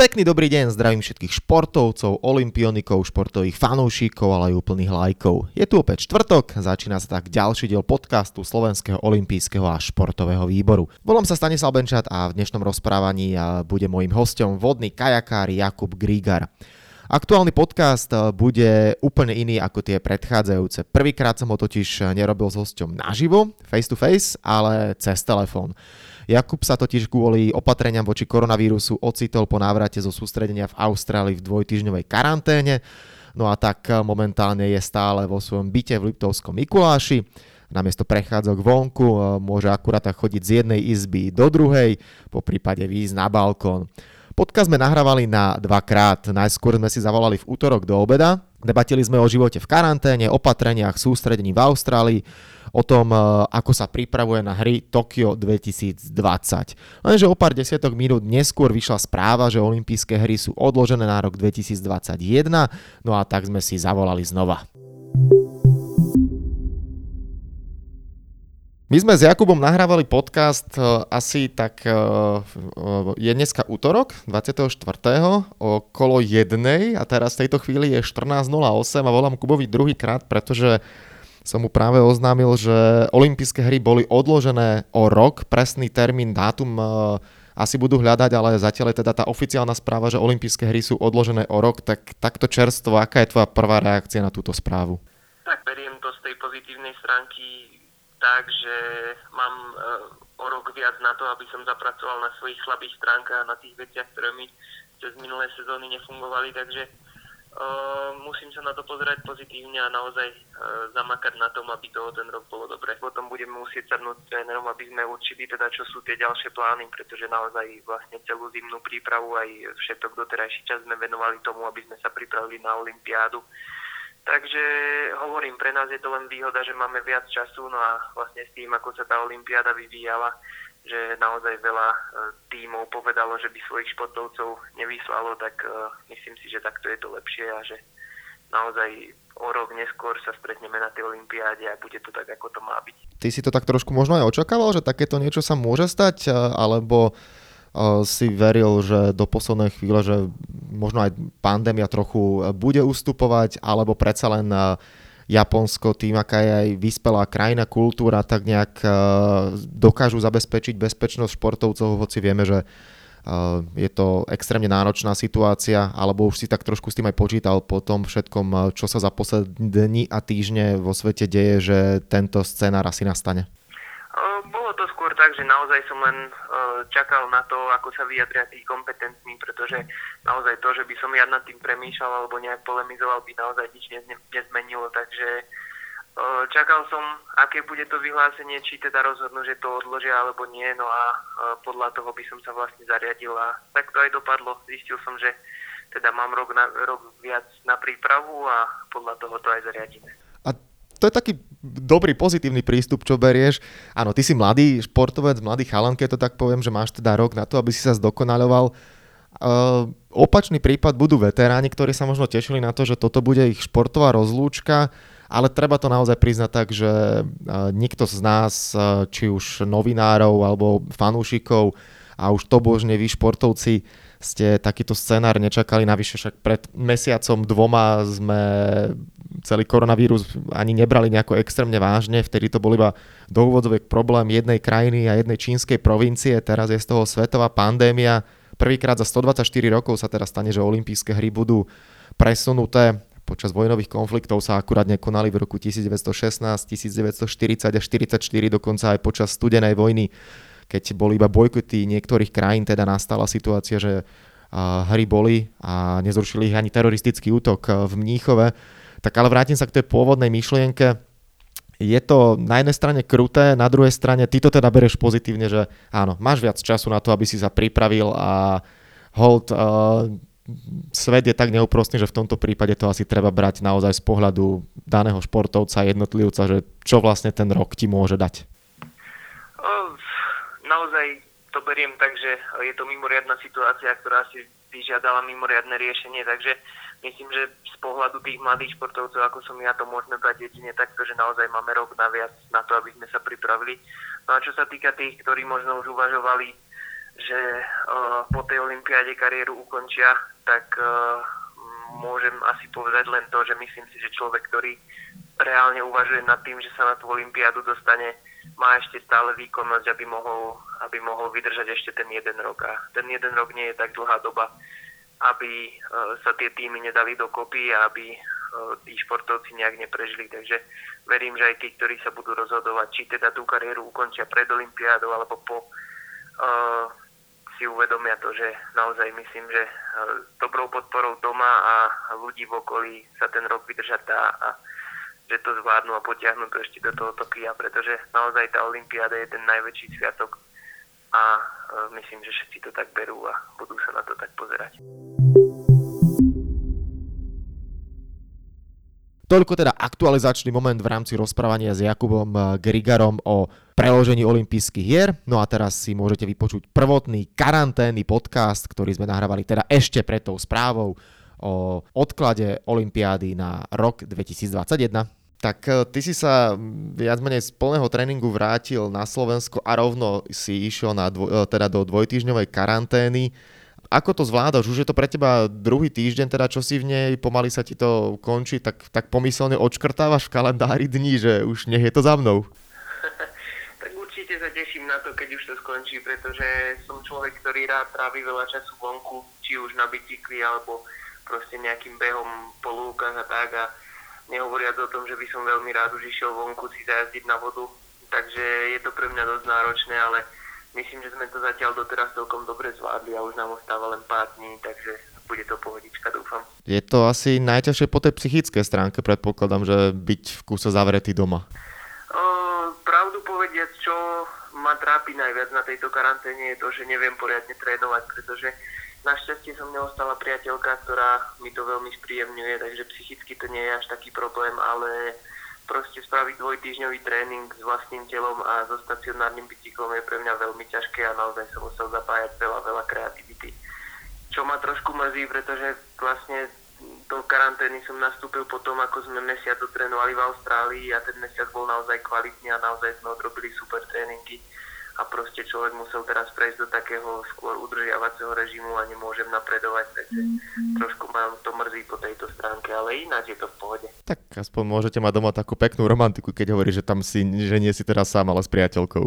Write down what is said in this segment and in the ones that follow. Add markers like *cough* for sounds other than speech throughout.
Pekný dobrý deň, zdravím všetkých športovcov, olimpionikov, športových fanúšikov, ale aj úplných lajkov. Je tu opäť štvrtok, začína sa tak ďalší diel podcastu Slovenského olimpijského a športového výboru. Volám sa Stanislav Benčat a v dnešnom rozprávaní bude môjim hostom vodný kajakár Jakub Grígar. Aktuálny podcast bude úplne iný ako tie predchádzajúce. Prvýkrát som ho totiž nerobil s hosťom naživo, face to face, ale cez telefón. Jakub sa totiž kvôli opatreniam voči koronavírusu ocitol po návrate zo sústredenia v Austrálii v dvojtyžňovej karanténe. No a tak momentálne je stále vo svojom byte v Liptovskom Mikuláši. Namiesto prechádzok vonku e, môže akurát chodiť z jednej izby do druhej, po prípade výjsť na balkón. Podcast sme nahrávali na dvakrát. Najskôr sme si zavolali v útorok do obeda. Debatili sme o živote v karanténe, opatreniach, sústredení v Austrálii o tom, e, ako sa pripravuje na hry Tokio 2020. Lenže o pár desiatok minút neskôr vyšla správa, že olympijské hry sú odložené na rok 2021, no a tak sme si zavolali znova. My sme s Jakubom nahrávali podcast e, asi tak, e, je dneska útorok, 24. okolo jednej a teraz v tejto chvíli je 14.08 a volám Kubovi druhýkrát, pretože som mu práve oznámil, že olympijské hry boli odložené o rok, presný termín, dátum e, asi budú hľadať, ale zatiaľ je teda tá oficiálna správa, že olympijské hry sú odložené o rok, tak takto čerstvo, aká je tvoja prvá reakcia na túto správu? Tak beriem to z tej pozitívnej stránky tak, že mám e, o rok viac na to, aby som zapracoval na svojich slabých stránkach a na tých veciach, ktoré mi cez minulé sezóny nefungovali, takže Musím sa na to pozerať pozitívne a naozaj uh, zamakať na tom, aby toho ten rok bolo dobre. Potom budeme musieť sadnúť s trénerom, aby sme určili teda, čo sú tie ďalšie plány, pretože naozaj vlastne celú zimnú prípravu aj všetok doterajší čas sme venovali tomu, aby sme sa pripravili na Olympiádu. Takže hovorím, pre nás je to len výhoda, že máme viac času, no a vlastne s tým, ako sa tá Olympiáda vyvíjala, že naozaj veľa e, tímov povedalo, že by svojich športovcov nevyslalo, tak uh, myslím si, že takto je to lepšie a že naozaj o rok neskôr sa stretneme na tej olympiáde a bude to tak, ako to má byť. Ty si to tak trošku možno aj očakával, že takéto niečo sa môže stať, e, alebo si veril, že do poslednej chvíle, že možno aj pandémia trochu bude ustupovať, alebo predsa len Japonsko, tým, aká je aj vyspelá krajina, kultúra, tak nejak uh, dokážu zabezpečiť bezpečnosť športovcov, hoci vieme, že uh, je to extrémne náročná situácia, alebo už si tak trošku s tým aj počítal po tom všetkom, čo sa za posledné dni a týždne vo svete deje, že tento scenár asi nastane. Tak, že naozaj som len čakal na to, ako sa vyjadria tí kompetentní, pretože naozaj to, že by som ja nad tým premýšľal alebo nejak polemizoval, by naozaj nič nezmenilo, takže čakal som, aké bude to vyhlásenie, či teda rozhodnú, že to odložia alebo nie, no a podľa toho by som sa vlastne zariadil a tak to aj dopadlo. Zistil som, že teda mám rok, na, rok viac na prípravu a podľa toho to aj zariadíme. To je taký dobrý, pozitívny prístup, čo berieš. Áno, ty si mladý športovec, mladý chalan, keď to tak poviem, že máš teda rok na to, aby si sa zdokonaľoval. Uh, opačný prípad budú veteráni, ktorí sa možno tešili na to, že toto bude ich športová rozlúčka, ale treba to naozaj priznať tak, že uh, nikto z nás, uh, či už novinárov alebo fanúšikov a už to božne vy športovci, ste takýto scenár nečakali, navyše však pred mesiacom dvoma sme celý koronavírus ani nebrali nejako extrémne vážne, vtedy to bol iba do úvodzovek problém jednej krajiny a jednej čínskej provincie, teraz je z toho svetová pandémia. Prvýkrát za 124 rokov sa teraz stane, že olympijské hry budú presunuté. Počas vojnových konfliktov sa akurát nekonali v roku 1916, 1940 a 44, dokonca aj počas studenej vojny keď boli iba bojkoty niektorých krajín, teda nastala situácia, že hry boli a nezrušili ich ani teroristický útok v Mníchove. Tak ale vrátim sa k tej pôvodnej myšlienke. Je to na jednej strane kruté, na druhej strane ty to teda bereš pozitívne, že áno, máš viac času na to, aby si sa pripravil a hold, uh, svet je tak neúprostný, že v tomto prípade to asi treba brať naozaj z pohľadu daného športovca, jednotlivca, že čo vlastne ten rok ti môže dať naozaj to beriem tak, že je to mimoriadná situácia, ktorá si vyžiadala mimoriadne riešenie, takže myslím, že z pohľadu tých mladých športovcov, ako som ja, to môžeme brať jedine takto, že naozaj máme rok naviac na to, aby sme sa pripravili. No a čo sa týka tých, ktorí možno už uvažovali že uh, po tej olympiáde kariéru ukončia, tak uh, môžem asi povedať len to, že myslím si, že človek, ktorý reálne uvažuje nad tým, že sa na tú olympiádu dostane, má ešte stále výkonnosť, aby mohol, aby mohol vydržať ešte ten jeden rok. A ten jeden rok nie je tak dlhá doba, aby uh, sa tie týmy nedali dokopy a aby uh, tí športovci nejak neprežili. Takže verím, že aj tí, ktorí sa budú rozhodovať, či teda tú kariéru ukončia pred olympiádou alebo po, uh, si uvedomia to, že naozaj myslím, že dobrou podporou doma a ľudí v okolí sa ten rok vydržať dá a že to zvládnu a potiahnu to ešte do toho Tokia, pretože naozaj tá Olympiáda je ten najväčší sviatok a myslím, že všetci to tak berú a budú sa na to tak pozerať. Toľko teda aktualizačný moment v rámci rozprávania s Jakubom eh, Grigarom o preložení olympijských hier. No a teraz si môžete vypočuť prvotný karanténny podcast, ktorý sme nahrávali teda ešte pred tou správou o odklade Olympiády na rok 2021. Tak eh, ty si sa viac menej z plného tréningu vrátil na Slovensko a rovno si išiel na dvoj, eh, teda do dvojtýždňovej karantény. Ako to zvládaš? Už je to pre teba druhý týždeň, teda čo si v nej, pomaly sa ti to končí, tak, tak pomyselne odškrtávaš v kalendári dní, že už nech je to za mnou. *laughs* tak určite sa teším na to, keď už to skončí, pretože som človek, ktorý rád trávi veľa času vonku, či už na bicykli, alebo proste nejakým behom po lúkach a tak. A nehovoriac o tom, že by som veľmi rád už išiel vonku si zajazdiť na vodu. Takže je to pre mňa dosť náročné, ale myslím, že sme to zatiaľ doteraz celkom dobre zvládli a už nám ostáva len pár dní, takže bude to pohodička, dúfam. Je to asi najťažšie po tej psychické stránke, predpokladám, že byť v kúse zavretý doma. O, pravdu povediac, čo ma trápi najviac na tejto karanténe je to, že neviem poriadne trénovať, pretože našťastie som neostala priateľka, ktorá mi to veľmi spríjemňuje, takže psychicky to nie je až taký problém, ale proste spraviť dvojtýždňový tréning s vlastným telom a so stacionárnym bicyklom je pre mňa veľmi ťažké a naozaj som musel zapájať veľa, veľa kreativity. Čo ma trošku mrzí, pretože vlastne do karantény som nastúpil po tom, ako sme mesiac dotrénovali v Austrálii a ten mesiac bol naozaj kvalitný a naozaj sme odrobili super tréningy a proste človek musel teraz prejsť do takého skôr udržiavacieho režimu a nemôžem napredovať, takže mm-hmm. trošku ma to mrzí po tejto stránke, ale ináč je to v pohode. Tak aspoň môžete mať doma takú peknú romantiku, keď hovorí, že tam si, že nie si teraz sám, ale s priateľkou.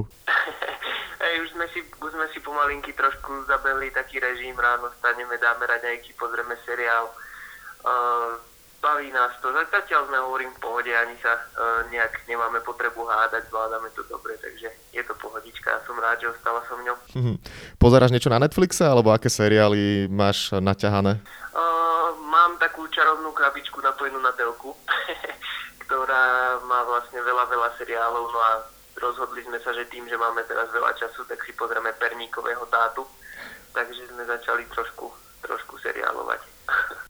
*laughs* Hej, už sme si, už sme si pomalinky trošku zabehli taký režim, ráno staneme, dáme raňajky, pozrieme seriál. Uh, baví nás to. Zatiaľ sme hovorím v pohode, ani sa uh, nejak nemáme potrebu hádať, zvládame to dobre, takže je to pohodička. Som rád, že ostala som ňou. Mhm. Pozeráš niečo na Netflixe, alebo aké seriály máš naťahané? Uh, mám takú čarovnú krabičku napojenú na telku, *laughs* ktorá má vlastne veľa, veľa seriálov, no a rozhodli sme sa, že tým, že máme teraz veľa času, tak si pozrieme Perníkového tátu, takže sme začali trošku, trošku seriálovať.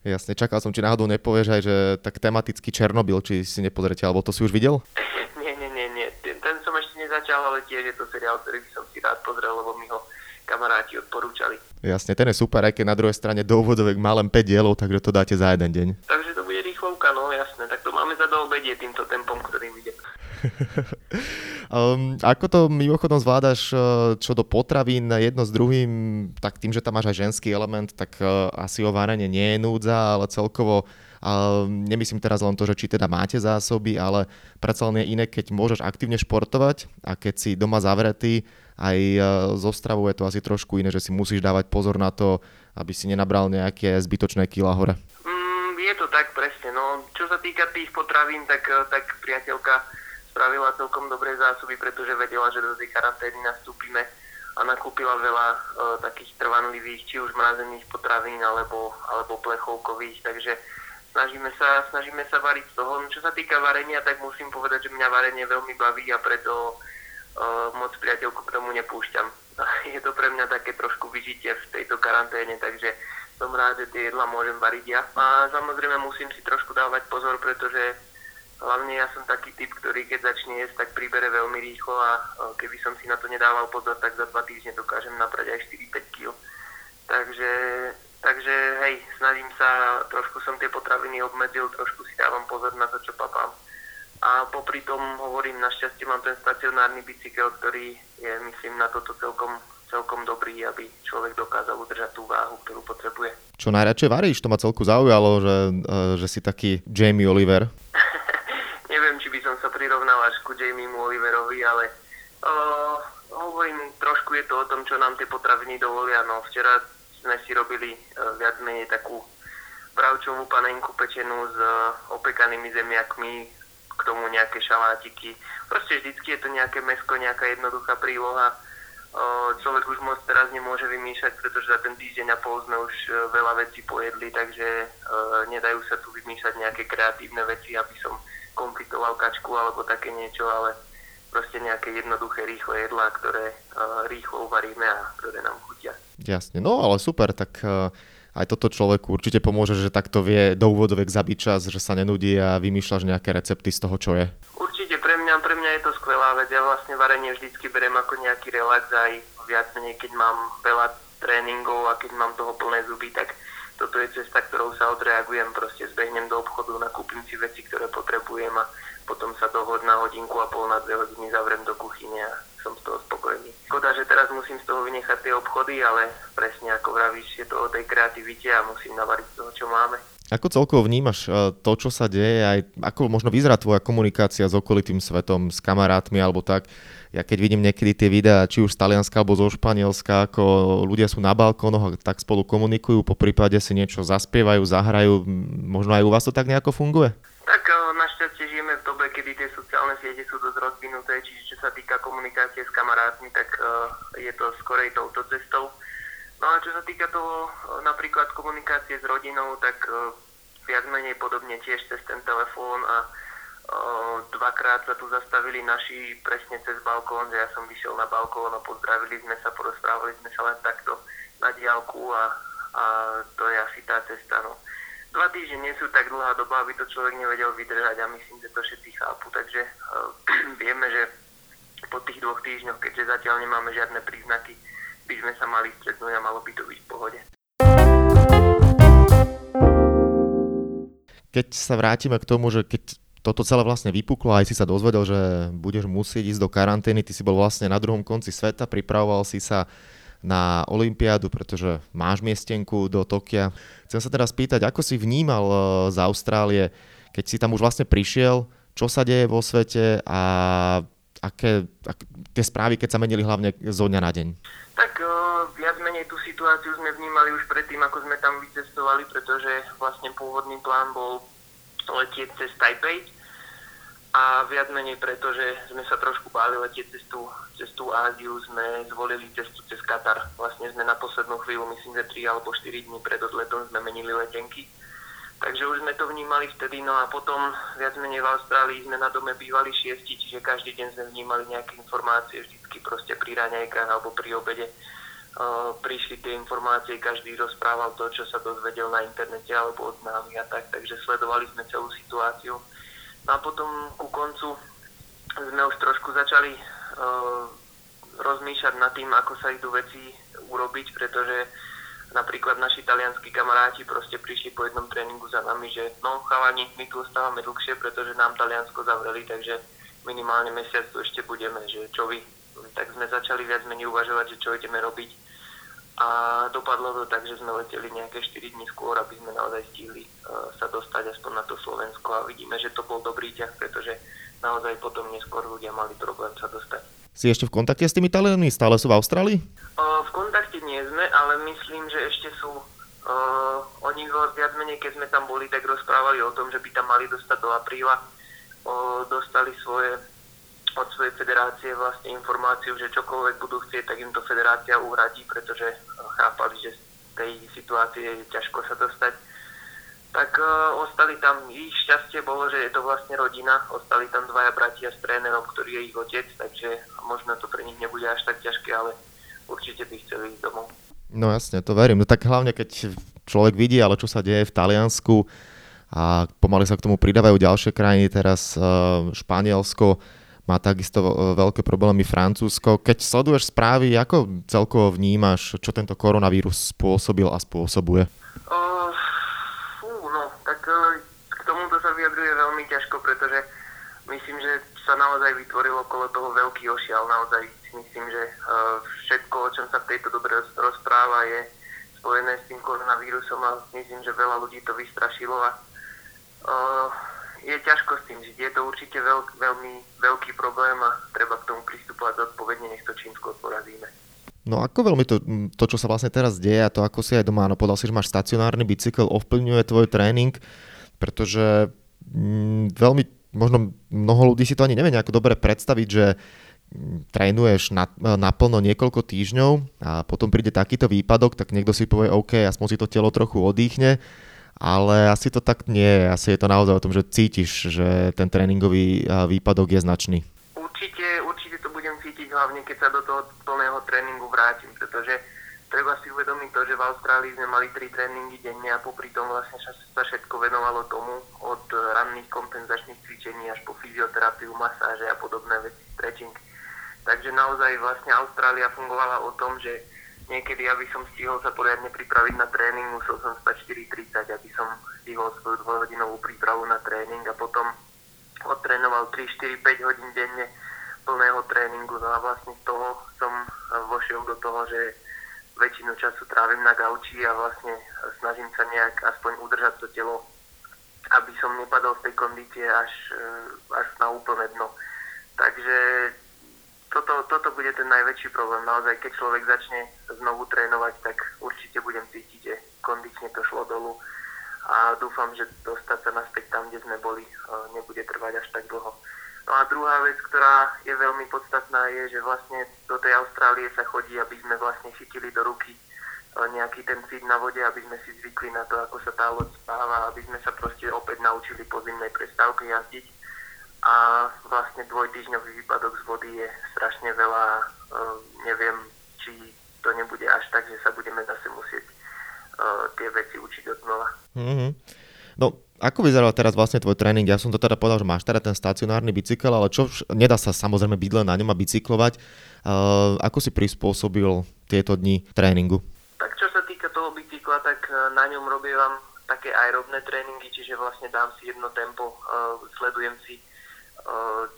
Jasne, čakal som, či náhodou nepovieš aj, že tak tematický Černobyl, či si nepozrete, alebo to si už videl? *laughs* Nie, nie, nie, nie. Ten, ten som ešte nezačal, ale tiež je to seriál, ktorý by som si rád pozrel, lebo mi ho kamaráti odporúčali. Jasne, ten je super, aj keď na druhej strane do úvodovek má len 5 dielov, takže to dáte za jeden deň. Takže to bude rýchlovka, no jasné, tak to máme za do obedie týmto tempom, ktorým. *laughs* um, ako to mimochodom zvládaš uh, čo do potravín jedno s druhým, tak tým, že tam máš aj ženský element, tak uh, asi o varenie nie je núdza, ale celkovo uh, nemyslím teraz len to, že či teda máte zásoby, ale predsa len je iné, keď môžeš aktívne športovať a keď si doma zavretý, aj zo stravou je to asi trošku iné, že si musíš dávať pozor na to, aby si nenabral nejaké zbytočné kila hore. Mm, je to tak presne. No, čo sa týka tých potravín, tak, tak priateľka spravila celkom dobré zásoby, pretože vedela, že do tej karantény nastúpime a nakúpila veľa e, takých trvanlivých, či už mrazených potravín alebo, alebo plechovkových, takže snažíme sa, snažíme sa variť z toho. No, čo sa týka varenia, tak musím povedať, že mňa varenie veľmi baví a preto e, moc priateľku k tomu nepúšťam. *laughs* Je to pre mňa také trošku vyžitie v tejto karanténe, takže som rád, že tie jedla môžem variť ja. A samozrejme musím si trošku dávať pozor, pretože Hlavne ja som taký typ, ktorý keď začne jesť, tak príbere veľmi rýchlo a keby som si na to nedával pozor, tak za dva týždne dokážem naprať aj 4-5 kg. Takže, takže hej, snažím sa, trošku som tie potraviny obmedzil, trošku si dávam pozor na to, čo papám. A popri tom hovorím, našťastie mám ten stacionárny bicykel, ktorý je, myslím, na toto celkom celkom dobrý, aby človek dokázal udržať tú váhu, ktorú potrebuje. Čo najradšej varíš? To ma celku zaujalo, že, e, že si taký Jamie Oliver. *laughs* By som sa prirovnal až ku Jamie Oliverovi, ale uh, hovorím, trošku je to o tom, čo nám tie potraviny dovolia. No, včera sme si robili uh, viac menej takú bravčovú panenku pečenú s uh, opekanými zemiakmi, k tomu nejaké šalátiky. Proste vždycky je to nejaké mesko, nejaká jednoduchá príloha. Uh, človek už moc teraz nemôže vymýšľať, pretože za ten týždeň a pol sme už uh, veľa vecí pojedli, takže uh, nedajú sa tu vymýšľať nejaké kreatívne veci, aby som komplitoval kačku alebo také niečo, ale proste nejaké jednoduché, rýchle jedlá, ktoré rýchlo uvaríme a ktoré nám chutia. Jasne, no ale super, tak aj toto človeku určite pomôže, že takto vie do úvodovek zabiť čas, že sa nenudí a vymýšľaš nejaké recepty z toho, čo je. Určite pre mňa, pre mňa je to skvelá vec. Ja vlastne varenie vždycky berem ako nejaký relax aj viac menej, keď mám veľa tréningov a keď mám toho plné zuby, tak toto je cesta, ktorou sa odreagujem, proste zbehnem do obchodu, nakúpim si veci, ktoré potrebujem a potom sa dohod na hodinku a pol na dve hodiny zavrem do kuchyne a som z toho spokojný. Škoda, že teraz musím z toho vynechať tie obchody, ale presne ako vravíš, je to o tej kreativite a musím navariť toho, čo máme. Ako celkovo vnímaš e, to, čo sa deje, aj ako možno vyzerá tvoja komunikácia s okolitým svetom, s kamarátmi alebo tak? Ja keď vidím niekedy tie videá, či už z Talianska alebo zo Španielska, ako ľudia sú na balkónoch a tak spolu komunikujú, po prípade si niečo zaspievajú, zahrajú, možno aj u vás to tak nejako funguje? Tak e, našťastie žijeme v dobe, kedy tie sociálne siete sú dosť rozvinuté, čiže čo sa týka komunikácie s kamarátmi, tak uh, je to skorej touto cestou. No a čo sa týka toho uh, napríklad komunikácie s rodinou, tak uh, viac menej podobne tiež cez ten telefón a uh, dvakrát sa tu zastavili naši presne cez balkón, že ja som vyšiel na balkón a pozdravili sme sa, porozprávali sme sa len takto na diálku a, a to je asi tá cesta. No dva týždne nie sú tak dlhá doba, aby to človek nevedel vydržať a myslím, že to všetci chápu. Takže uh, *clears throat* vieme, že po tých dvoch týždňoch, keďže zatiaľ nemáme žiadne príznaky, by sme sa mali stretnúť a malo by to byť v pohode. Keď sa vrátime k tomu, že keď toto celé vlastne vypuklo aj si sa dozvedel, že budeš musieť ísť do karantény, ty si bol vlastne na druhom konci sveta, pripravoval si sa na Olympiádu, pretože máš miestenku do Tokia. Chcem sa teraz spýtať, ako si vnímal eh, z Austrálie, keď si tam už vlastne prišiel, čo sa deje vo svete a aké, aké tie správy, keď sa menili hlavne zo dňa na deň? Tak uh, viac menej tú situáciu sme vnímali už predtým, ako sme tam vycestovali, pretože vlastne pôvodný plán bol letieť cez Taipei, a viac menej preto, že sme sa trošku báli letieť cez tú, cez tú Áziu, sme zvolili cestu cez Katar. Vlastne sme na poslednú chvíľu, myslím, že 3 alebo 4 dní pred odletom sme menili letenky. Takže už sme to vnímali vtedy, no a potom viac menej v Austrálii sme na dome bývali šiesti, čiže každý deň sme vnímali nejaké informácie, vždycky proste pri raňajkách alebo pri obede. Uh, prišli tie informácie, každý rozprával to, čo sa dozvedel na internete alebo od známych a tak, takže sledovali sme celú situáciu. A potom ku koncu sme už trošku začali uh, rozmýšľať nad tým, ako sa idú veci urobiť, pretože napríklad naši talianskí kamaráti proste prišli po jednom tréningu za nami, že no chalani, my tu ostávame dlhšie, pretože nám Taliansko zavreli, takže minimálne mesiac tu ešte budeme, že čo vy. Tak sme začali viac menej uvažovať, že čo ideme robiť a dopadlo to tak, že sme leteli nejaké 4 dní skôr, aby sme naozaj stihli uh, sa dostať aspoň na to Slovensko a vidíme, že to bol dobrý ťah, pretože naozaj potom neskôr ľudia mali problém sa dostať. Si ešte v kontakte s tými Talianmi? Stále sú v Austrálii? V kontakte nie sme, ale myslím, že ešte sú. Uh, oni viac menej, keď sme tam boli, tak rozprávali o tom, že by tam mali dostať do apríla. Uh, dostali svoje od svojej federácie vlastne informáciu, že čokoľvek budú chcieť, tak im to federácia uhradí, pretože chápali, že z tej situácie je ťažko sa dostať. Tak uh, ostali tam, ich šťastie bolo, že je to vlastne rodina, ostali tam dvaja bratia s trénerom, ktorý je ich otec, takže možno to pre nich nebude až tak ťažké, ale určite by chceli ísť domov. No jasne, to verím. No tak hlavne, keď človek vidí, ale čo sa deje v Taliansku a pomaly sa k tomu pridávajú ďalšie krajiny, teraz uh, Španielsko, má takisto e, veľké problémy Francúzsko. Keď sleduješ správy, ako celkovo vnímaš, čo tento koronavírus spôsobil a spôsobuje? Uh, fú, no, tak uh, k tomuto sa vyjadruje veľmi ťažko, pretože myslím, že sa naozaj vytvoril okolo toho veľký ošial. Naozaj si myslím, že všetko, o čom sa v tejto dobe rozpráva, je spojené s tým koronavírusom a myslím, že veľa ľudí to vystrašilo a je ťažko s tým žiť. Je to určite veľk, veľmi veľký problém a treba k tomu pristupovať zodpovedne, nech to čím skôr porazíme. No ako veľmi to, to, čo sa vlastne teraz deje a to, ako si aj doma, no povedal si, že máš stacionárny bicykel, ovplyvňuje tvoj tréning, pretože veľmi, možno mnoho ľudí si to ani nevie nejako dobre predstaviť, že mm, trénuješ na, naplno niekoľko týždňov a potom príde takýto výpadok, tak niekto si povie, OK, aspoň si to telo trochu oddychne, ale asi to tak nie. Asi je to naozaj o tom, že cítiš, že ten tréningový výpadok je značný. Určite, určite to budem cítiť hlavne, keď sa do toho plného tréningu vrátim, pretože treba si uvedomiť to, že v Austrálii sme mali tri tréningy denne a popri tom vlastne sa všetko venovalo tomu, od ranných kompenzačných cvičení až po fyzioterapiu, masáže a podobné veci, stretching. Takže naozaj vlastne Austrália fungovala o tom, že niekedy, aby som stihol sa poriadne pripraviť na tréning, musel som spať 4.30, aby som stihol svoju dvojhodinovú prípravu na tréning a potom odtrénoval 3, 4, 5 hodín denne plného tréningu. No a vlastne z toho som vošiel do toho, že väčšinu času trávim na gauči a vlastne snažím sa nejak aspoň udržať to telo, aby som nepadol z tej kondície až, až na úplné dno. Takže toto, toto bude ten najväčší problém. Naozaj, keď človek začne znovu trénovať, tak určite budem cítiť, že kondične to šlo dolu a dúfam, že dostať sa naspäť tam, kde sme boli, nebude trvať až tak dlho. No a druhá vec, ktorá je veľmi podstatná, je, že vlastne do tej Austrálie sa chodí, aby sme vlastne chytili do ruky nejaký ten cít na vode, aby sme si zvykli na to, ako sa tá loď spáva, aby sme sa proste opäť naučili po zimnej prestávke jazdiť a vlastne dvojtýždňový výpadok z vody je strašne veľa. Uh, neviem, či to nebude až tak, že sa budeme zase musieť uh, tie veci učiť od znova. Mm-hmm. No, ako vyzeral teraz vlastne tvoj tréning? Ja som to teda povedal, že máš teda ten stacionárny bicykel, ale čo, nedá sa samozrejme byť len na ňom a bicyklovať. Uh, ako si prispôsobil tieto dni tréningu? Tak čo sa týka toho bicykla, tak na ňom robievam také aerobné tréningy, čiže vlastne dám si jedno tempo, uh, sledujem si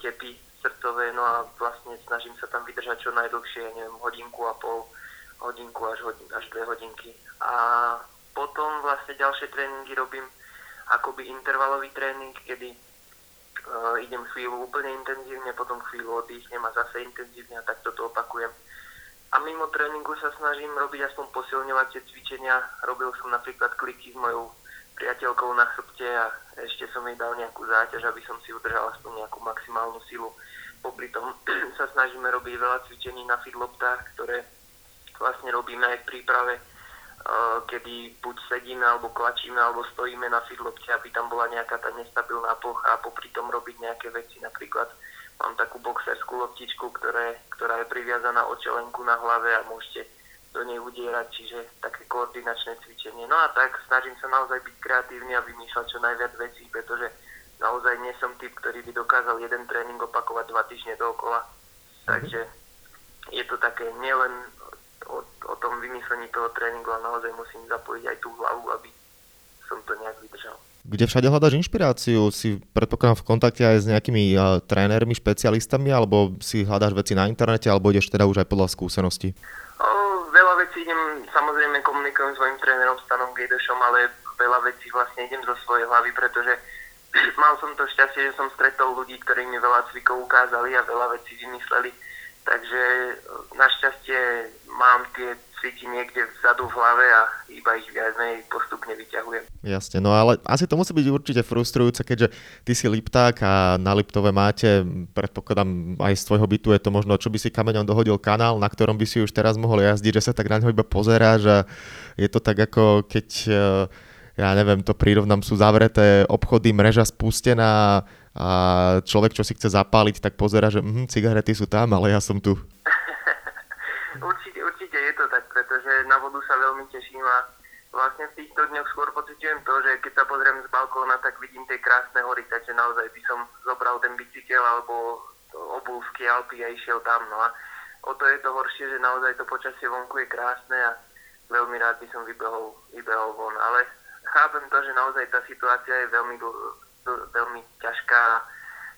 tepy srdcové, no a vlastne snažím sa tam vydržať čo najdlhšie, neviem, hodinku a pol, hodinku až, hodin, až dve hodinky. A potom vlastne ďalšie tréningy robím akoby intervalový tréning, kedy uh, idem chvíľu úplne intenzívne, potom chvíľu oddychnem a zase intenzívne a takto to opakujem. A mimo tréningu sa snažím robiť aspoň posilňovacie cvičenia. Robil som napríklad kliky s mojou priateľkou na chrbte a ešte som jej dal nejakú záťaž, aby som si udržal aspoň nejakú maximálnu silu. Popri tom *clears throat* sa snažíme robiť veľa cvičení na fidloptách, ktoré vlastne robíme aj v príprave, kedy buď sedíme, alebo klačíme, alebo stojíme na fidlopte, aby tam bola nejaká tá nestabilná plocha a popri tom robiť nejaké veci. Napríklad mám takú boxerskú loptičku, ktoré, ktorá je priviazaná o čelenku na hlave a môžete do nej udierať, čiže také koordinačné cvičenie. No a tak snažím sa naozaj byť kreatívny a vymýšľať čo najviac vecí, pretože naozaj nie som typ, ktorý by dokázal jeden tréning opakovať dva týždne dookola. Takže je to také nielen o, o tom vymyslení toho tréningu, ale naozaj musím zapojiť aj tú hlavu, aby som to nejak vydržal. Kde všade hľadaš inšpiráciu? Si predpokladám v kontakte aj s nejakými uh, trénermi, špecialistami, alebo si hľadáš veci na internete, alebo ideš teda už aj podľa skúseností? vecí idem, samozrejme komunikujem s svojim trénerom Stanom Gejdošom, ale veľa vecí vlastne idem zo svojej hlavy, pretože *clears throat* mal som to šťastie, že som stretol ľudí, ktorí mi veľa cvikov ukázali a veľa vecí vymysleli. Takže našťastie mám tie cviky niekde vzadu v hlave a iba ich viac menej postupne vyťahujem. Jasne, no ale asi to musí byť určite frustrujúce, keďže ty si Lipták a na Liptove máte, predpokladám aj z tvojho bytu je to možno, čo by si kameňom dohodil kanál, na ktorom by si už teraz mohol jazdiť, že sa tak na ňo iba pozeráš a je to tak ako keď eh, ja neviem, to prírovnám, sú zavreté obchody, mreža spustená a človek, čo si chce zapáliť, tak pozera, že hm, cigarety sú tam, ale ja som tu. *laughs* na vodu sa veľmi teším a vlastne v týchto dňoch skôr pocitujem to, že keď sa pozriem z balkóna, tak vidím tie krásne hory, takže naozaj by som zobral ten bicykel alebo obulský Alpy a išiel tam. No a o to je to horšie, že naozaj to počasie vonku je krásne a veľmi rád by som vybehol, vybehol von. Ale chápem to, že naozaj tá situácia je veľmi, veľmi ťažká a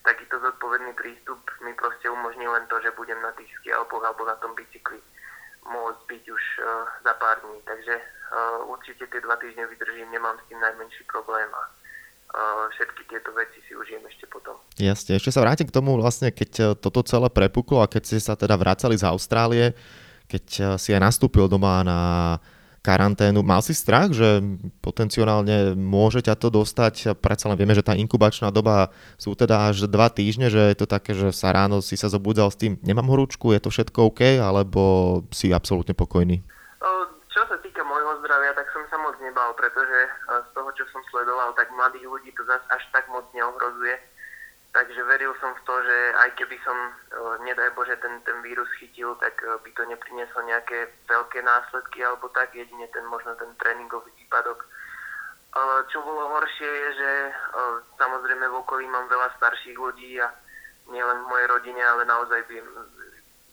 takýto zodpovedný prístup mi proste umožní len to, že budem na tých skialpoch alebo na tom bicykli môcť byť už uh, za pár dní. Takže uh, určite tie dva týždne vydržím, nemám s tým najmenší problém a uh, všetky tieto veci si užijem ešte potom. Jasne, ešte sa vrátim k tomu vlastne, keď toto celé prepuklo a keď ste sa teda vracali z Austrálie, keď si aj nastúpil doma na karanténu. Mal si strach, že potenciálne môže ťa to dostať? Predsa len vieme, že tá inkubačná doba sú teda až dva týždne, že je to také, že sa ráno si sa zobudzal s tým, nemám horúčku, je to všetko OK, alebo si absolútne pokojný? Čo sa týka môjho zdravia, tak som sa moc nebal, pretože z toho, čo som sledoval, tak mladých ľudí to zase až tak moc neohrozuje Takže veril som v to, že aj keby som, e, nedaj Bože, ten, ten vírus chytil, tak e, by to neprinieslo nejaké veľké následky alebo tak, jedine ten možno ten tréningový výpadok. E, čo bolo horšie je, že samozrejme v okolí mám veľa starších ľudí a nielen v mojej rodine, ale naozaj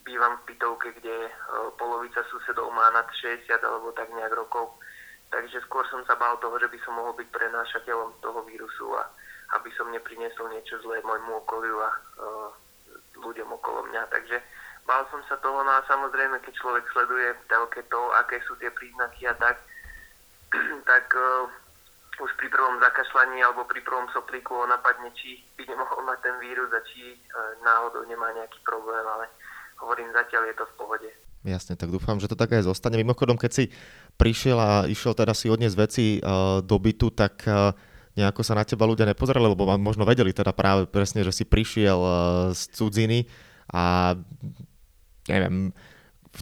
bývam v pitovke, kde polovica susedov má nad 60 alebo tak nejak rokov. Takže skôr som sa bál toho, že by som mohol byť prenášateľom toho vírusu a aby som nepriniesol niečo zlé môjmu okoliu a uh, ľuďom okolo mňa. Takže bál som sa toho, no a samozrejme, keď človek sleduje v telke to, aké sú tie príznaky a tak, *clears throat* tak uh, už pri prvom zakašľaní alebo pri prvom soplíku ho napadne, či by nemohol mať ten vírus a či uh, náhodou nemá nejaký problém, ale hovorím, zatiaľ je to v pohode. Jasne, tak dúfam, že to tak aj zostane. Mimochodom, keď si prišiel a išiel teda si odniesť veci uh, do bytu, tak uh, nejako sa na teba ľudia nepozerali, lebo možno vedeli teda práve presne, že si prišiel eh, z cudziny a neviem,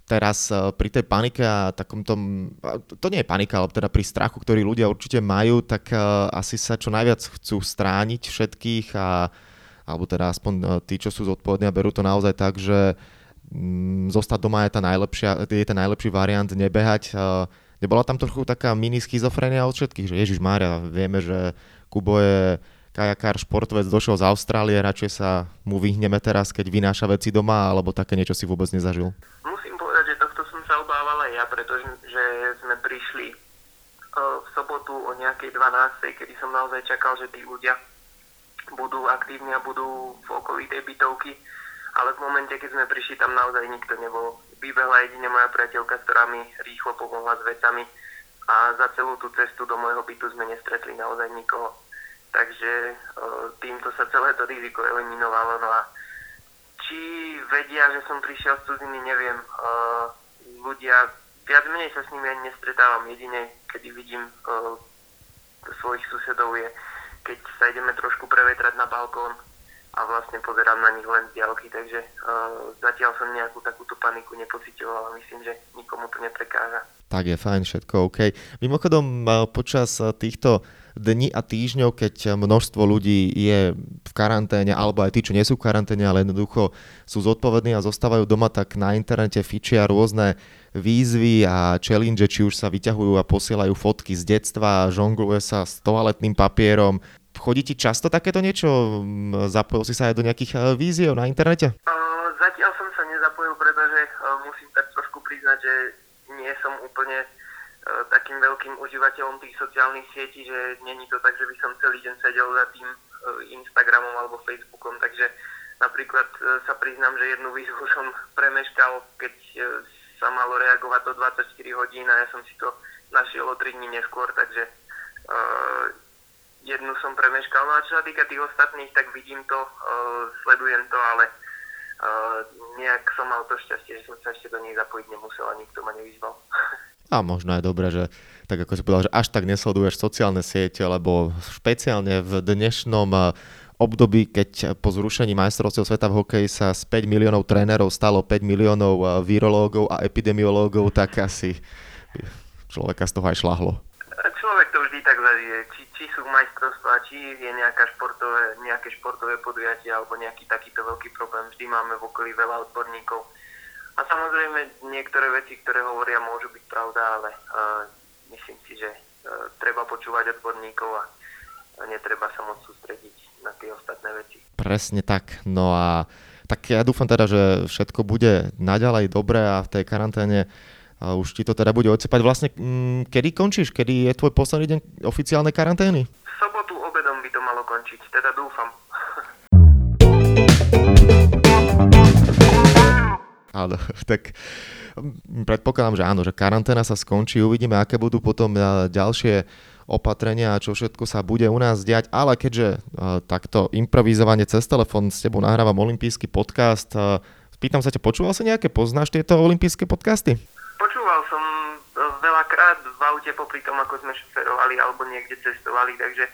teraz eh, pri tej panike a takom tom, to nie je panika, ale teda pri strachu, ktorý ľudia určite majú, tak eh, asi sa čo najviac chcú strániť všetkých a alebo teda aspoň tí, čo sú zodpovední a berú to naozaj tak, že mm, zostať doma je, tá najlepšia, je ten najlepší variant, nebehať. Nebola tam trochu taká mini schizofrenia od všetkých, že Ježiš Mária, vieme, že Kubo je kajakár, športovec, došiel z Austrálie, radšej sa mu vyhneme teraz, keď vynáša veci doma, alebo také niečo si vôbec nezažil? Musím povedať, že tohto som sa obával aj ja, pretože že sme prišli v sobotu o nejakej 12. kedy som naozaj čakal, že tí ľudia budú aktívni a budú v okolí tej bytovky, ale v momente, keď sme prišli, tam naozaj nikto nebol vybehla jedine moja priateľka, ktorá mi rýchlo pomohla s vecami a za celú tú cestu do môjho bytu sme nestretli naozaj nikoho. Takže e, týmto sa celé to riziko eliminovalo. No a či vedia, že som prišiel z cudziny, neviem. E, ľudia, viac menej sa s nimi ani nestretávam. Jedine, kedy vidím e, svojich susedov je, keď sa ideme trošku prevetrať na balkón a vlastne pozerám na nich len z diálky, takže uh, zatiaľ som nejakú takúto paniku nepocitoval a myslím, že nikomu to neprekáža. Tak je fajn, všetko OK. Mimochodom, uh, počas uh, týchto dní a týždňov, keď množstvo ľudí je v karanténe, alebo aj tí, čo nie sú v karanténe, ale jednoducho sú zodpovední a zostávajú doma, tak na internete fičia rôzne výzvy a challenge, či už sa vyťahujú a posielajú fotky z detstva, žongluje sa s toaletným papierom, Chodí ti často takéto niečo? Zapojil si sa aj do nejakých eh, víziev na internete? Uh, zatiaľ som sa nezapojil, pretože uh, musím tak trošku priznať, že nie som úplne uh, takým veľkým užívateľom tých sociálnych sietí, že není to tak, že by som celý deň sedel za tým uh, Instagramom alebo Facebookom, takže napríklad uh, sa priznám, že jednu výzvu *laughs* som premeškal, keď uh, sa malo reagovať do 24 hodín a ja som si to našiel o 3 dní neskôr, takže uh, jednu som premeškal. No a čo sa týka tých ostatných, tak vidím to, uh, sledujem to, ale uh, nejak som mal to šťastie, že som sa ešte do nej zapojiť nemusel a nikto ma nevyzval. *laughs* A možno je dobré, že tak ako si povedal, že až tak nesleduješ sociálne siete, lebo špeciálne v dnešnom období, keď po zrušení majstrovstiev sveta v hokeji sa z 5 miliónov trénerov stalo 5 miliónov virológov a epidemiológov, tak asi človeka z toho aj šlahlo. Človek to vždy tak zažije. Či, či sú majstrovstvá, či je nejaká športové, nejaké športové podujatie alebo nejaký takýto veľký problém. Vždy máme v okolí veľa odborníkov. A samozrejme niektoré veci, ktoré hovoria, môžu byť pravda, ale uh, myslím si, že uh, treba počúvať odborníkov a netreba sa moc sústrediť na tie ostatné veci. Presne tak. No a tak ja dúfam teda, že všetko bude naďalej dobré a v tej karanténe a už ti to teda bude odcepať. Vlastne, mm, kedy končíš? Kedy je tvoj posledný deň oficiálnej karantény? V sobotu obedom by to malo končiť, teda dúfam. *laughs* Áno, tak predpokladám, že áno, že karanténa sa skončí, uvidíme, aké budú potom ďalšie opatrenia a čo všetko sa bude u nás diať, ale keďže takto improvizovanie cez telefón s tebou nahrávam olimpijský podcast, pýtam sa ťa, počúval sa nejaké, poznáš tieto olimpijské podcasty? Veľakrát v aute popri tom, ako sme šoferovali alebo niekde cestovali, takže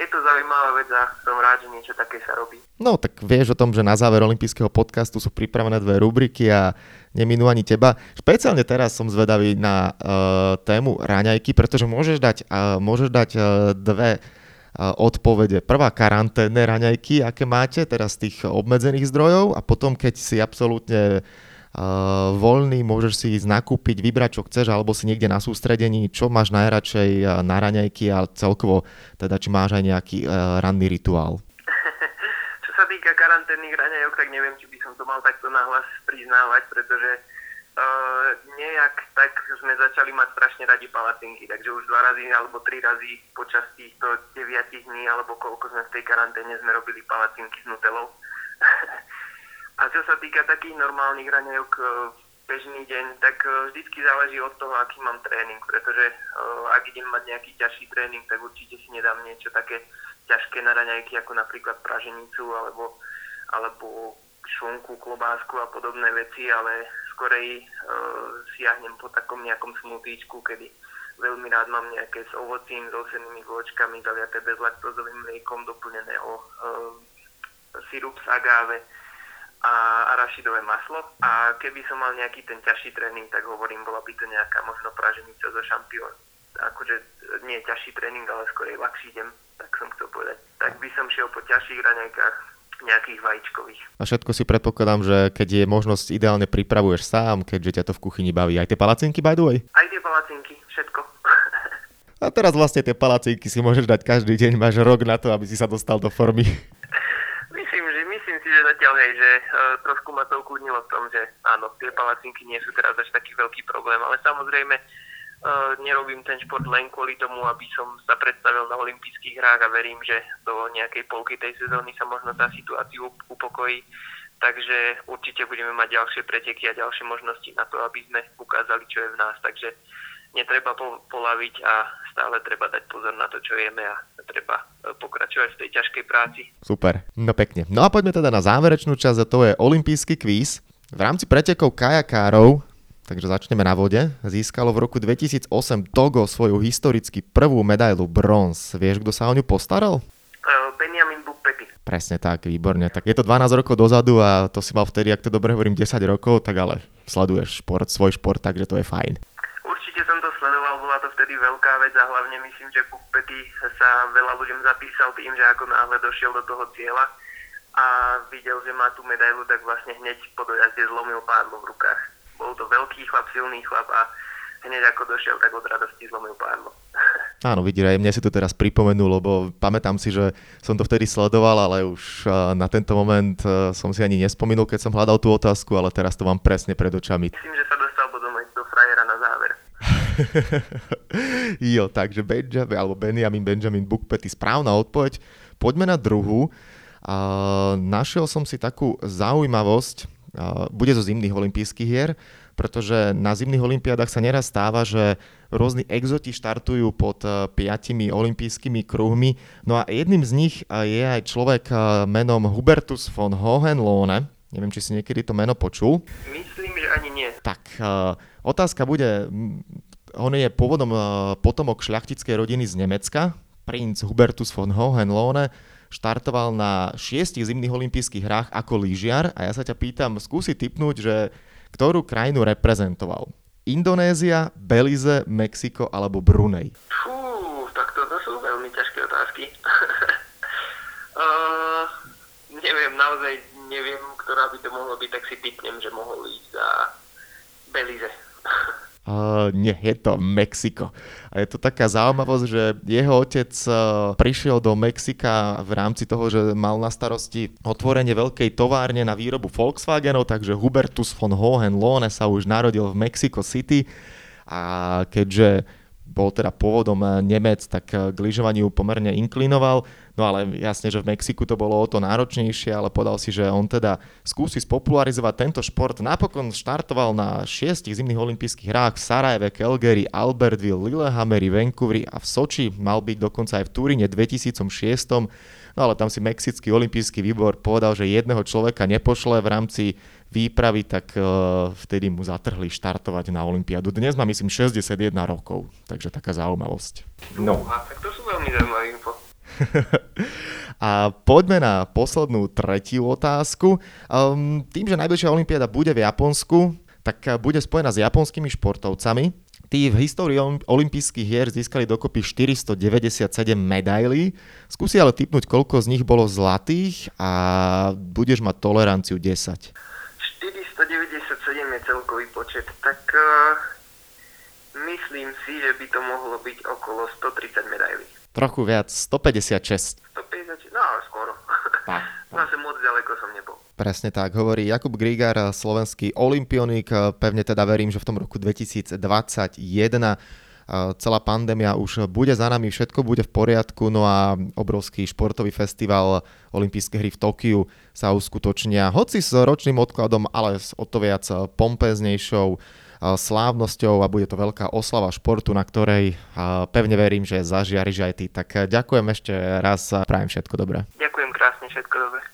je to zaujímavá vec a som rád, že niečo také sa robí. No, tak vieš o tom, že na záver olympijského podcastu sú pripravené dve rubriky a neminú ani teba. Špeciálne teraz som zvedavý na uh, tému raňajky, pretože môžeš dať, uh, môžeš dať uh, dve odpovede. Prvá karanténne raňajky, aké máte teraz z tých obmedzených zdrojov a potom, keď si absolútne voľný, môžeš si ísť nakúpiť, vybrať, čo chceš, alebo si niekde na sústredení, čo máš najradšej uh, na raňajky a celkovo, teda či máš aj nejaký uh, ranný rituál. *laughs* čo sa týka karanténnych raňajok, tak neviem, či by som to mal takto nahlas priznávať, pretože uh, nejak tak sme začali mať strašne radi palacinky, takže už dva razy alebo tri razy počas týchto 9 dní, alebo koľko sme v tej karanténe sme robili palacinky s nutelou. *laughs* A čo sa týka takých normálnych raňajok v e, bežný deň, tak e, vždycky záleží od toho, aký mám tréning, pretože e, ak idem mať nejaký ťažší tréning, tak určite si nedám niečo také ťažké na raňajky, ako napríklad praženicu alebo, alebo šunku, klobásku a podobné veci, ale skorej uh, siahnem po takom nejakom smutíčku, kedy veľmi rád mám nejaké s ovocím, s osenými vločkami, zaliaté bezlaktozovým mliekom, doplneného uh, sirup z agáve, a arašidové maslo. A keby som mal nejaký ten ťažší tréning, tak hovorím, bola by to nejaká možno praženica zo šampión. Akože nie ťažší tréning, ale skôr ľahší idem, tak som chcel povedať. Tak by som šiel po ťažších raňajkách, nejakých vajíčkových. A všetko si predpokladám, že keď je možnosť, ideálne pripravuješ sám, keďže ťa to v kuchyni baví. Aj tie palacinky, by the way? Aj tie palacinky, všetko. *laughs* A teraz vlastne tie palacinky si môžeš dať každý deň, máš rok na to, aby si sa dostal do formy *laughs* hej, že uh, trošku ma to ukludnilo v tom, že áno, tie palacinky nie sú teraz až taký veľký problém, ale samozrejme uh, nerobím ten šport len kvôli tomu, aby som sa predstavil na olympijských hrách a verím, že do nejakej polky tej sezóny sa možno tá situácia upokojí. Takže určite budeme mať ďalšie preteky a ďalšie možnosti na to, aby sme ukázali, čo je v nás. Takže netreba po, polaviť a stále treba dať pozor na to, čo jeme a treba e, pokračovať v tej ťažkej práci. Super, no pekne. No a poďme teda na záverečnú časť a to je olimpijský kvíz. V rámci pretekov kajakárov, takže začneme na vode, získalo v roku 2008 Togo svoju historicky prvú medailu bronz. Vieš, kto sa o ňu postaral? E, Benjamin Bukpeti. Presne tak, výborne. Tak je to 12 rokov dozadu a to si mal vtedy, ak to dobre hovorím, 10 rokov, tak ale sleduješ šport, svoj šport, takže to je fajn bola to vtedy veľká vec a hlavne myslím, že Pupety sa veľa ľuďom zapísal tým, že ako náhle došiel do toho cieľa a videl, že má tú medailu, tak vlastne hneď po dojazde zlomil pádlo v rukách. Bol to veľký chlap, silný chlap a hneď ako došiel, tak od radosti zlomil pádlo. *laughs* Áno, vidíš, aj mne si to teraz pripomenul, lebo pamätám si, že som to vtedy sledoval, ale už na tento moment som si ani nespomenul, keď som hľadal tú otázku, ale teraz to mám presne pred očami. Myslím, že sa dostal potom aj do frajera na záver. *laughs* jo, takže Benjamin, alebo Benjamin, Benjamin Bukpety, správna odpoveď. Poďme na druhú. Uh, našiel som si takú zaujímavosť, uh, bude zo zimných olympijských hier, pretože na zimných olympiádach sa neraz stáva, že rôzni exoti štartujú pod uh, piatimi olympijskými kruhmi. No a jedným z nich uh, je aj človek uh, menom Hubertus von Hohenlohne. Neviem, či si niekedy to meno počul. Myslím, že ani nie. Tak, otázka bude, on je pôvodom uh, potomok šľachtickej rodiny z Nemecka. Princ Hubertus von Hohenlohne štartoval na šiestich zimných olympijských hrách ako lyžiar a ja sa ťa pýtam, skúsi typnúť, že ktorú krajinu reprezentoval. Indonézia, Belize, Mexiko alebo Brunei? Fú, tak to, to sú veľmi ťažké otázky. uh, *laughs* neviem, naozaj neviem, ktorá by to mohlo byť, tak si typnem, že mohol ísť za Belize. *laughs* Uh, nie, je to Mexiko. A je to taká zaujímavosť, že jeho otec uh, prišiel do Mexika v rámci toho, že mal na starosti otvorenie veľkej továrne na výrobu Volkswagenov, takže Hubertus von Hohenlohne sa už narodil v Mexico City a keďže bol teda pôvodom Nemec, tak k lyžovaniu pomerne inklinoval. No ale jasne, že v Mexiku to bolo o to náročnejšie, ale povedal si, že on teda skúsi spopularizovať tento šport. Napokon štartoval na šiestich zimných olympijských hrách v Sarajeve, Calgary, Albertville, Lillehammeri, Vancouveri a v Soči. Mal byť dokonca aj v Turíne 2006. No ale tam si Mexický olympijský výbor povedal, že jedného človeka nepošle v rámci výpravy, tak uh, vtedy mu zatrhli štartovať na Olympiádu. Dnes má myslím 61 rokov, takže taká zaujímavosť. No. A tak to sú veľmi zaujímavé info. *laughs* A poďme na poslednú tretiu otázku. Um, tým, že najbližšia Olympiáda bude v Japonsku, tak bude spojená s japonskými športovcami. Tí v histórii olympijských hier získali dokopy 497 medailí. Skúsi ale typnúť, koľko z nich bolo zlatých a budeš mať toleranciu 10. 497 je celkový počet, tak uh, myslím si, že by to mohlo byť okolo 130 medailí. Trochu viac, 156. 150, no skoro. Tak, *laughs* tak. Zase moc ďaleko som nebol. Presne tak, hovorí Jakub Grigár, slovenský olimpionik. Pevne teda verím, že v tom roku 2021 celá pandémia už bude za nami, všetko bude v poriadku, no a obrovský športový festival Olympijské hry v Tokiu sa uskutočnia, hoci s ročným odkladom, ale s o to viac pompeznejšou slávnosťou a bude to veľká oslava športu, na ktorej pevne verím, že zažiariš aj ty. Tak ďakujem ešte raz a prajem všetko dobré. Ďakujem krásne, všetko dobré.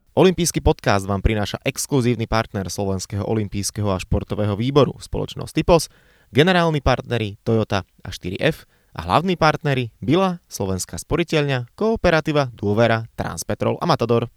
Olympijský podcast vám prináša exkluzívny partner Slovenského olympijského a športového výboru, spoločnosť Typos, generálni partneri Toyota a 4F a hlavní partneri Bila, Slovenská sporiteľňa, Kooperativa, Dôvera, Transpetrol a Matador.